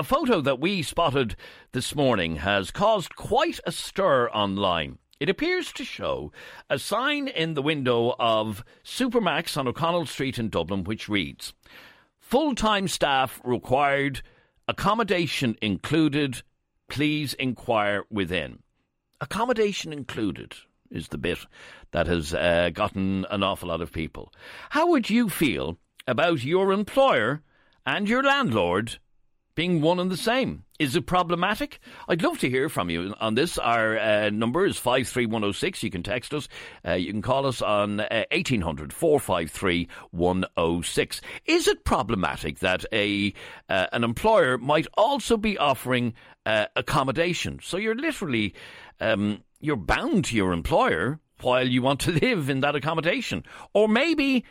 a photo that we spotted this morning has caused quite a stir online. It appears to show a sign in the window of Supermac's on O'Connell Street in Dublin which reads Full time staff required, accommodation included, please inquire within. Accommodation included is the bit that has uh, gotten an awful lot of people. How would you feel about your employer and your landlord being one and the same? Is it problematic? I'd love to hear from you on this. Our uh, number is 53106. You can text us. Uh, you can call us on uh, 1800 453 106. Is it problematic that a uh, an employer might also be offering uh, accommodation? So you're literally um, you're bound to your employer while you want to live in that accommodation. Or maybe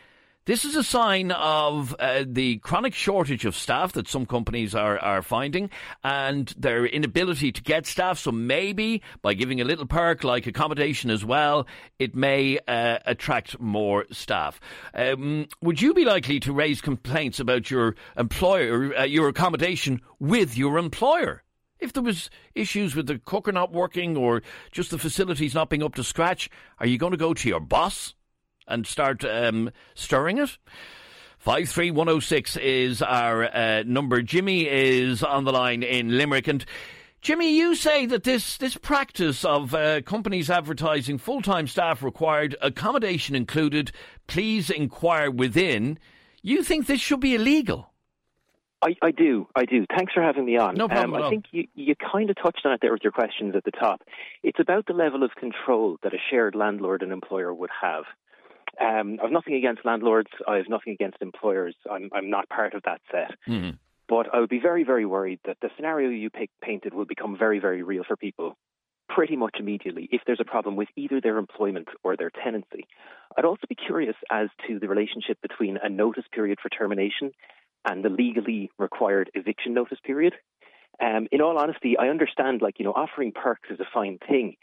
this is a sign of uh, the chronic shortage of staff that some companies are, are finding and their inability to get staff. So maybe by giving a little perk like accommodation as well, it may uh, attract more staff. Um, would you be likely to raise complaints about your employer, uh, your accommodation with your employer? If there was issues with the cooker not working or just the facilities not being up to scratch, are you going to go to your boss? And start um, stirring it. 53106 is our uh, number. Jimmy is on the line in Limerick. And Jimmy, you say that this, this practice of uh, companies advertising full time staff required, accommodation included, please inquire within, you think this should be illegal? I, I do, I do. Thanks for having me on. No problem. Um, I think you, you kind of touched on it there with your questions at the top. It's about the level of control that a shared landlord and employer would have. Um, I've nothing against landlords. I have nothing against employers. I'm, I'm not part of that set. Mm-hmm. But I would be very, very worried that the scenario you painted will become very, very real for people pretty much immediately if there's a problem with either their employment or their tenancy. I'd also be curious as to the relationship between a notice period for termination and the legally required eviction notice period. Um, in all honesty, I understand, like, you know, offering perks is a fine thing.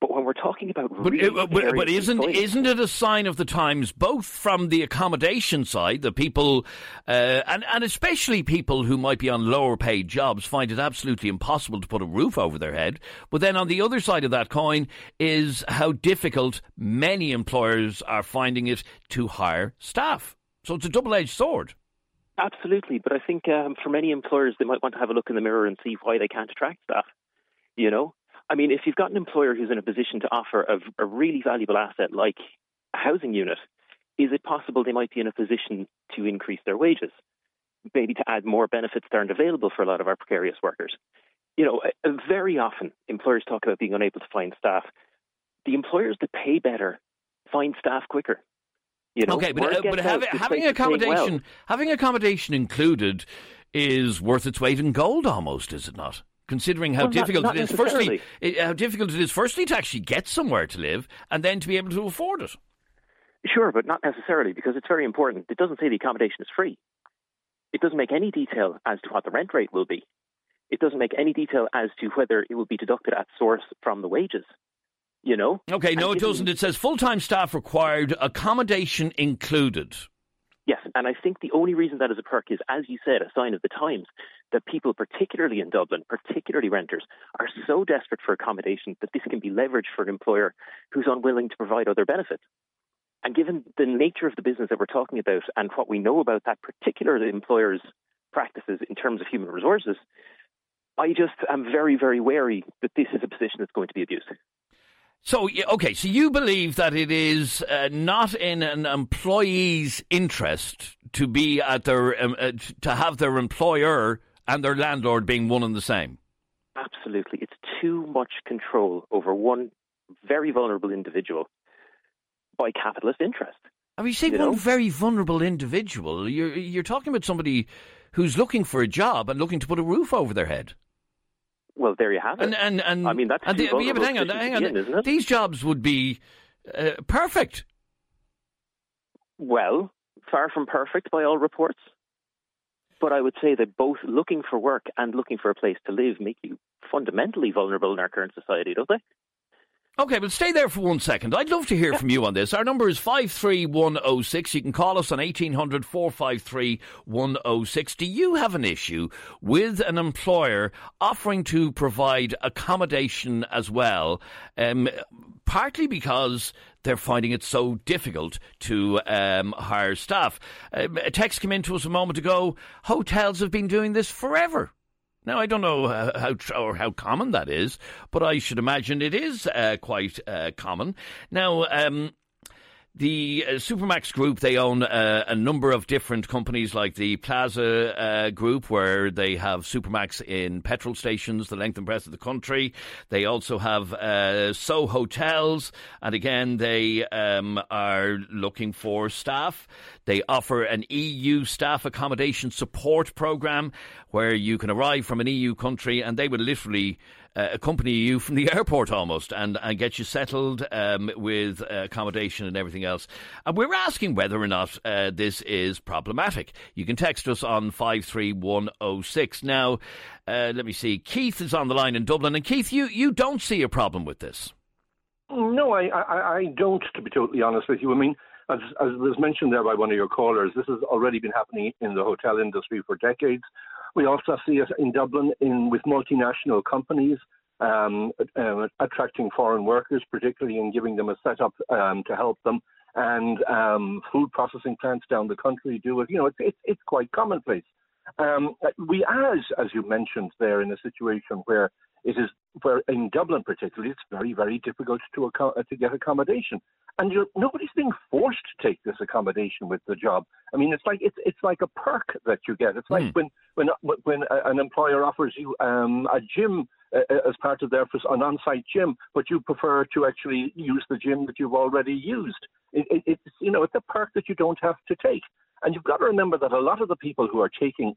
But when we're talking about but, really but, but, isn't isn't it a sign of the times, both from the accommodation side, the people, uh, and and especially people who might be on lower paid jobs find it absolutely impossible to put a roof over their head. But then on the other side of that coin is how difficult many employers are finding it to hire staff. So it's a double edged sword. Absolutely, but I think um, for many employers, they might want to have a look in the mirror and see why they can't attract staff. You know, I mean, if you've got an employer who's in a position to offer a, a really valuable asset like a housing unit, is it possible they might be in a position to increase their wages? Maybe to add more benefits that aren't available for a lot of our precarious workers. You know, very often employers talk about being unable to find staff. The employers that pay better find staff quicker. You know, okay, but, uh, but having, having accommodation, well. having accommodation included, is worth its weight in gold, almost, is it not? Considering how well, difficult not, not it is. Firstly, how difficult it is. Firstly, to actually get somewhere to live, and then to be able to afford it. Sure, but not necessarily because it's very important. It doesn't say the accommodation is free. It doesn't make any detail as to what the rent rate will be. It doesn't make any detail as to whether it will be deducted at source from the wages. You know? Okay, no, and it doesn't. It says full time staff required, accommodation included. Yes, and I think the only reason that is a perk is, as you said, a sign of the times that people, particularly in Dublin, particularly renters, are so desperate for accommodation that this can be leveraged for an employer who's unwilling to provide other benefits. And given the nature of the business that we're talking about and what we know about that particular employer's practices in terms of human resources, I just am very, very wary that this is a position that's going to be abused. So, okay, so you believe that it is uh, not in an employee's interest to be at their, um, uh, to have their employer and their landlord being one and the same? Absolutely. It's too much control over one very vulnerable individual by capitalist interest. I mean, you say you one know? very vulnerable individual. You're, you're talking about somebody who's looking for a job and looking to put a roof over their head. Well, there you have it. And, and, and I mean, that's and the, yeah, but hang on, hang on. In, These jobs would be uh, perfect. Well, far from perfect by all reports. But I would say that both looking for work and looking for a place to live make you fundamentally vulnerable in our current society, don't they? Okay, but stay there for one second. I'd love to hear from you on this. Our number is 53106. You can call us on 1800 453 106. Do you have an issue with an employer offering to provide accommodation as well? Um, partly because they're finding it so difficult to um, hire staff. Um, a text came in to us a moment ago. Hotels have been doing this forever. Now, I don't know how, how, or how common that is, but I should imagine it is uh, quite uh, common. Now, um, the uh, Supermac's Group, they own uh, a number of different companies like the Plaza uh, Group, where they have Supermac's in petrol stations the length and breadth of the country. They also have uh, So Hotels, and again, they um, are looking for staff. They offer an EU staff accommodation support program where you can arrive from an EU country and they will literally uh, accompany you from the airport almost and, and get you settled um, with uh, accommodation and everything else. And we're asking whether or not uh, this is problematic. You can text us on 53106. Now, uh, let me see. Keith is on the line in Dublin. And Keith, you, you don't see a problem with this. No, I, I, I don't, to be totally honest with you. I mean, as, as was mentioned there by one of your callers, this has already been happening in the hotel industry for decades. We also see it in Dublin in with multinational companies um, uh, attracting foreign workers, particularly in giving them a setup um, to help them. And um, food processing plants down the country do it. You know, it's it's, it's quite commonplace. Um, we, as as you mentioned, there in a situation where it is where in Dublin particularly, it's very very difficult to to get accommodation and nobody's being forced to take this accommodation with the job. I mean, it's like it's it's like a perk that you get. It's like mm. when when when an employer offers you um, a gym uh, uh, as part of their an on-site gym, but you prefer to actually use the gym that you've already used. It, it, it's you know it's a perk that you don't have to take, and you've got to remember that a lot of the people who are taking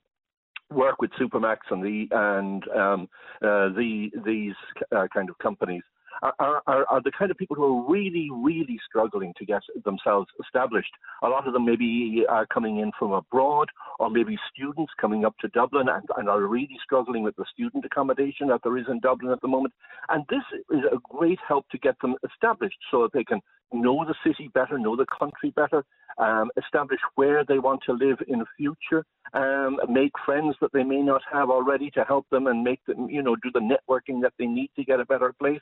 work with Supermac's and the and um, uh, the these uh, kind of companies are, are, are the kind of people who are really, really struggling to get themselves established. A lot of them maybe are coming in from abroad, or maybe students coming up to Dublin and, and are really struggling with the student accommodation that there is in Dublin at the moment. And this is a great help to get them established so that they can know the city better, know the country better, um, establish where they want to live in the future, um, make friends that they may not have already to help them and make them, you know, do the networking that they need to get a better place.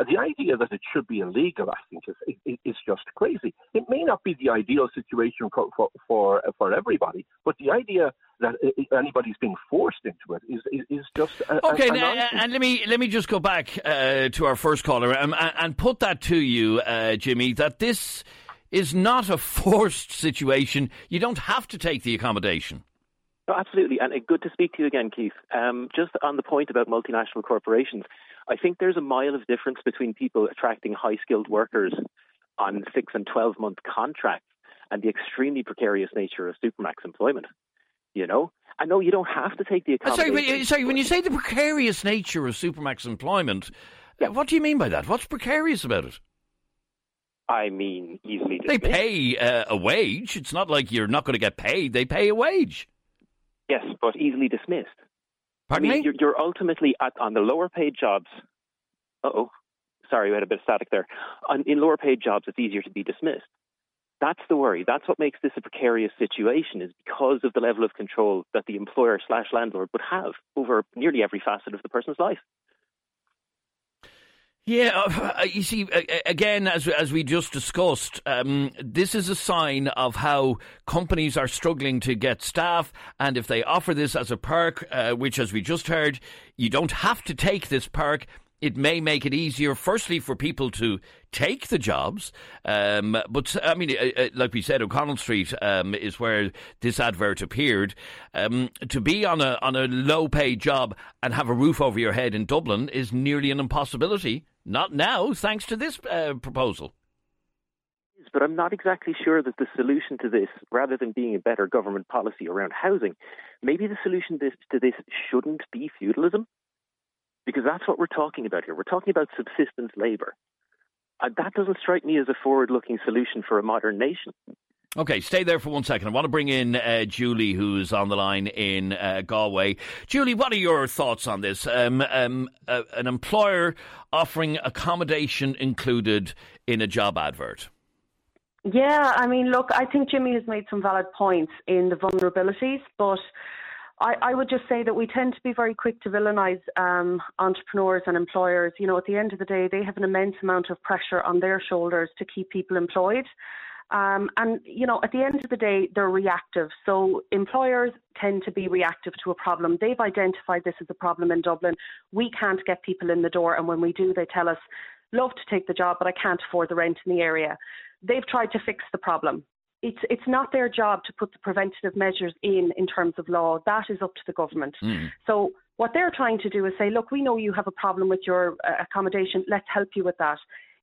Uh, the idea that it should be illegal, I think, is, is just crazy. It may not be the ideal situation for, for, for, for everybody, but the idea that anybody's being forced into it is is, is just a, okay. A, a and, and let me let me just go back uh, to our first caller and, and put that to you, uh, Jimmy, that this is not a forced situation. You don't have to take the accommodation. No, absolutely, and good to speak to you again, Keith. Um, just on the point about multinational corporations, I think there's a mile of difference between people attracting high skilled workers on six and 12 month contracts and the extremely precarious nature of Supermac's employment. You know, I know you don't have to take the uh, accommodation. Sorry, sorry, when you say the precarious nature of Supermac's employment, uh, yeah. what do you mean by that? What's precarious about it? I mean, easily dismissed. They pay uh, a wage. It's not like you're not going to get paid. They pay a wage. Yes, but easily dismissed. Pardon I mean, me? You're, you're ultimately at, on the lower paid jobs. oh. Sorry, we had a bit of static there. On, in lower paid jobs, it's easier to be dismissed. That's the worry. That's what makes this a precarious situation, is because of the level of control that the employer slash landlord would have over nearly every facet of the person's life. Yeah, uh, you see, again, as as we just discussed, um, this is a sign of how companies are struggling to get staff, and if they offer this as a perk, uh, which, as we just heard, you don't have to take this perk. It may make it easier, firstly, for people to take the jobs. Um, but, I mean, uh, uh like we said, O'Connell Street um, is where this advert appeared. Um, to be on a, on a low paid job and have a roof over your head in Dublin is nearly an impossibility. Not now, thanks to this uh, proposal. But I'm not exactly sure that the solution to this, rather than being a better government policy around housing, maybe the solution to this shouldn't be feudalism. Because that's what we're talking about here. We're talking about subsistence labour. Uh, that doesn't strike me as a forward looking solution for a modern nation. Okay, stay there for one second. I want to bring in uh, Julie, who's on the line in uh, Galway. Julie, what are your thoughts on this? Um, um, uh, an employer offering accommodation included in a job advert. Yeah, I mean, look, I think Jimmy has made some valid points in the vulnerabilities, but I, I would just say that we tend to be very quick to villainise um, entrepreneurs and employers. You know, at the end of the day, they have an immense amount of pressure on their shoulders to keep people employed. Um, and, you know, at the end of the day, they're reactive. So employers tend to be reactive to a problem. They've identified this as a problem in Dublin. We can't get people in the door. And when we do, they tell us, love to take the job, but I can't afford the rent in the area. They've tried to fix the problem. It's it's not their job to put the preventative measures in in terms of law. That is up to the government. Mm. So what they're trying to do is say, look, we know you have a problem with your uh, accommodation. Let's help you with that.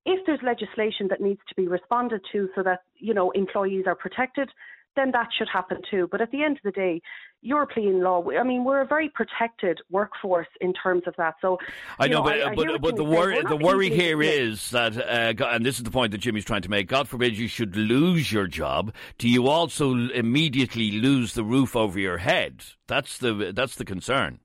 If there's legislation that needs to be responded to so that you know employees are protected, then that should happen too. But at the end of the day, European law, I mean, we're a very protected workforce in terms of that. So I know, know but, I, I but, but the worry, the worry here is that, uh, and this is the point that Jimmy's trying to make. God forbid you should lose your job. Do you also immediately lose the roof over your head? That's the that's the concern.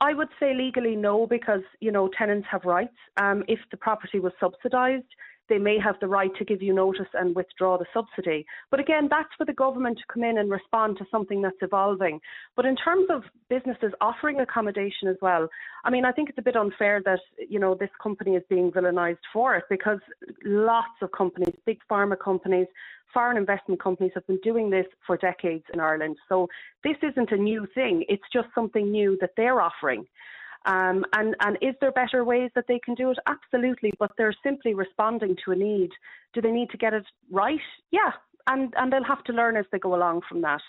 I would say legally no, because you know tenants have rights. Um, if the property was subsidised, they may have the right to give you notice and withdraw the subsidy. But again, that's for the government to come in and respond to something that's evolving. But in terms of businesses offering accommodation as well, I mean, I think it's a bit unfair that, you know, this company is being villainised for it because lots of companies, big pharma companies, foreign investment companies have been doing this for decades in Ireland. So this isn't a new thing. It's just something new that they're offering. Um, and, and is there better ways that they can do it? Absolutely, but they're simply responding to a need. Do they need to get it right? Yeah, and, and they'll have to learn as they go along from that.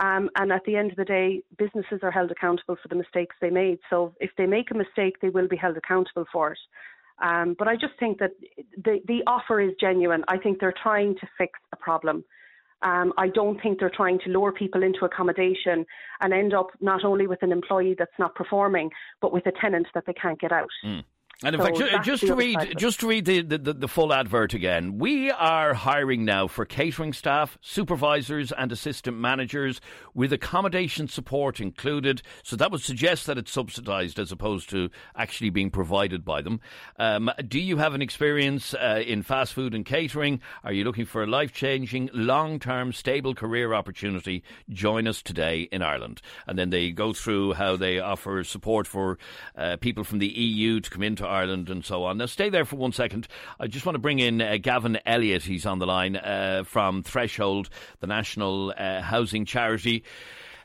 Um, and at the end of the day, businesses are held accountable for the mistakes they made. So if they make a mistake, they will be held accountable for it. Um, but I just think that the, the offer is genuine. I think they're trying to fix a problem. Um, I don't think they're trying to lure people into accommodation and end up not only with an employee that's not performing, but with a tenant that they can't get out. Mm. And in so fact, just to read, just to read the, the, the, full advert again, we are hiring now for catering staff, supervisors, and assistant managers with accommodation support included. So that would suggest that it's subsidised as opposed to actually being provided by them. Um, do you have an experience uh, in fast food and catering? Are you looking for a life changing, long term, stable career opportunity? Join us today in Ireland. And then they go through how they offer support for uh, people from the EU to come into Ireland and so on. Now, stay there for one second. I just want to bring in uh, Gavin Elliott. He's on the line uh, from Threshold, the national uh, housing charity.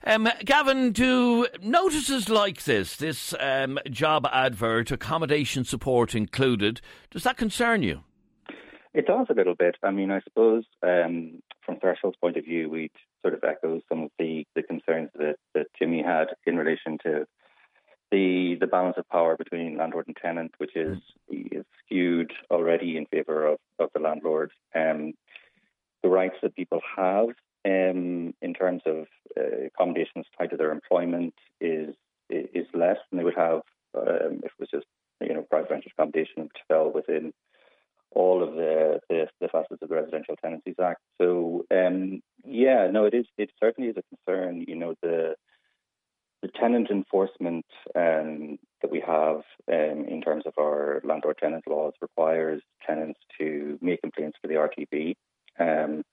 Um, Gavin, do notices like this, this um, job advert, accommodation support included, does that concern you? It does a little bit. I mean, I suppose um, from Threshold's point of view, we'd sort of echo some of the, the concerns that, that Jimmy had in relation to the the balance of power between landlord and tenant, which is, mm. is skewed already in favour of, of the landlord. Um, the rights that people have um, in terms of uh, accommodations tied to their employment is is less than they would have um, if it was just you know private rented accommodation which fell within all of the, the, the facets of the Residential Tenancies Act. So um, yeah, no, it is it certainly is a concern. You know the the tenant enforcement um, that we have um, in terms of our landlord tenant laws requires tenants to make complaints to the RTB. Um,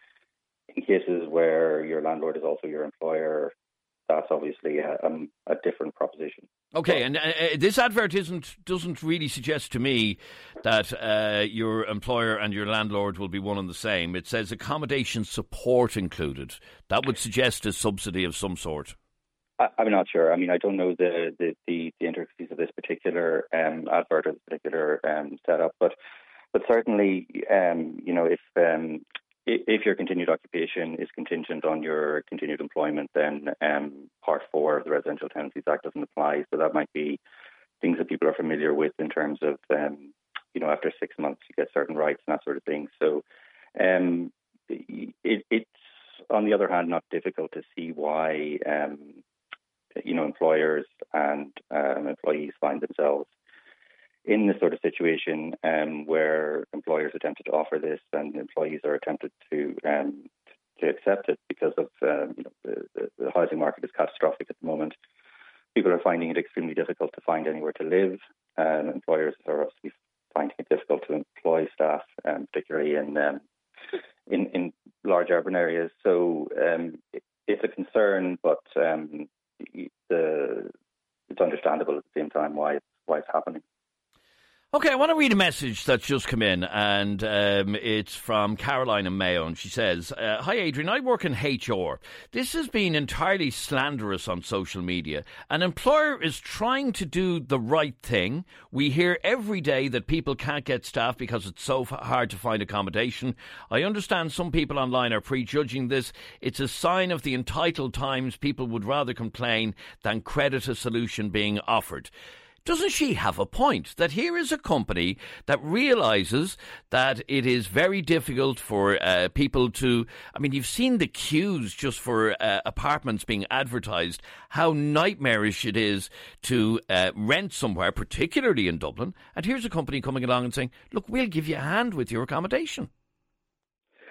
in cases where your landlord is also your employer, that's obviously a, um, a different proposition. Okay, and uh, uh, this advert isn't doesn't really suggest to me that uh, your employer and your landlord will be one and the same. It says accommodation support included. That would suggest a subsidy of some sort. I, am not sure. I mean, I don't know the the, the, the intricacies of this particular um, advert or this particular um, setup, but but certainly, um, you know, if um, if your continued occupation is contingent on your continued employment, then um, Part Four of the Residential Tenancies Act doesn't apply. So that might be things that people are familiar with in terms of, um, you know, after six months you get certain rights and that sort of thing. So it, it's on the other hand not difficult to see why you know, employers and um, employees find themselves in this sort of situation um, where employers attempted to offer this and employees are attempted to um, to accept it because of um, you know the, the, housing market is catastrophic at the moment. People are finding it extremely difficult to find anywhere to live. Um, employers are obviously finding it difficult to employ staff, um, particularly in, in in large urban areas. So it, it's a concern, but um, the uh, it's understandable at the same time why it's why it's happening. Okay, I want to read a message that's just come in, and um, it's from Caroline and Mayo, and she says, uh, "Hi, Adrian. I work in HR. This has been entirely slanderous on social media. An employer is trying to do the right thing. We hear every day that people can't get staff because it's so hard to find accommodation. I understand some people online are prejudging this. It's a sign of the entitled times. People would rather complain than credit a solution being offered." Doesn't she have a point that here is a company that realizes that it is very difficult for uh, people to i mean you've seen the queues just for uh, apartments being advertised how nightmarish it is to uh, rent somewhere particularly in dublin. And here's a company coming along and saying look we'll give you a hand with your accommodation.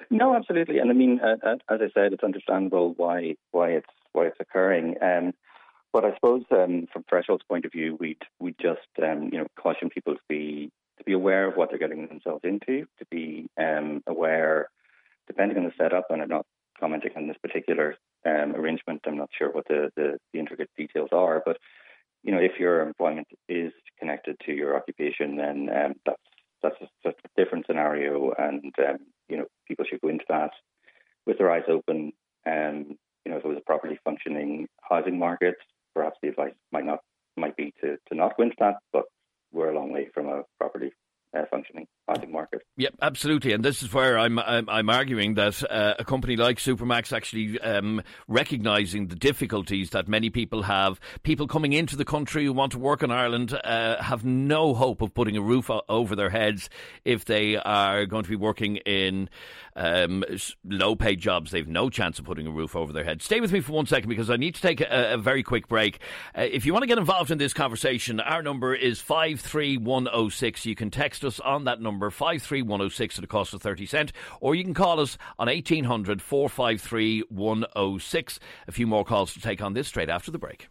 No absolutely. And i mean uh, uh, as i said it's understandable why why it's why it's occurring. Um, but I suppose um, from Threshold's point of view, we'd we just um, you know caution people to be to be aware of what they're getting themselves into, to be um, aware, depending on the setup. And I'm not commenting on this particular um, arrangement. I'm not sure what the, the, the intricate details are, but you know if your employment is connected to your occupation, then um, that's that's a, that's a, different scenario, and um, you know people should go into that with their eyes open. Um, you know, if it was a properly functioning housing market, perhaps the advice might not might be to, to not into that, but we're a long way from a properly uh, functioning housing market. Yep, absolutely, and this is where I'm I'm, I'm arguing that uh, a company like Supermac's actually um, recognizing the difficulties that many people have. People coming into the country who want to work in Ireland uh, have no hope of putting a roof over their heads if they are going to be working in um, low paid jobs. They've no chance of putting a roof over their head. Stay with me for one second because I need to take a, a very quick break. Uh, if you want to get involved in this conversation, our number is 53106. You can text us on that number 53106 at a cost of 30 cent, or you can call us on 1800 453 106. A few more calls to take on this straight after the break.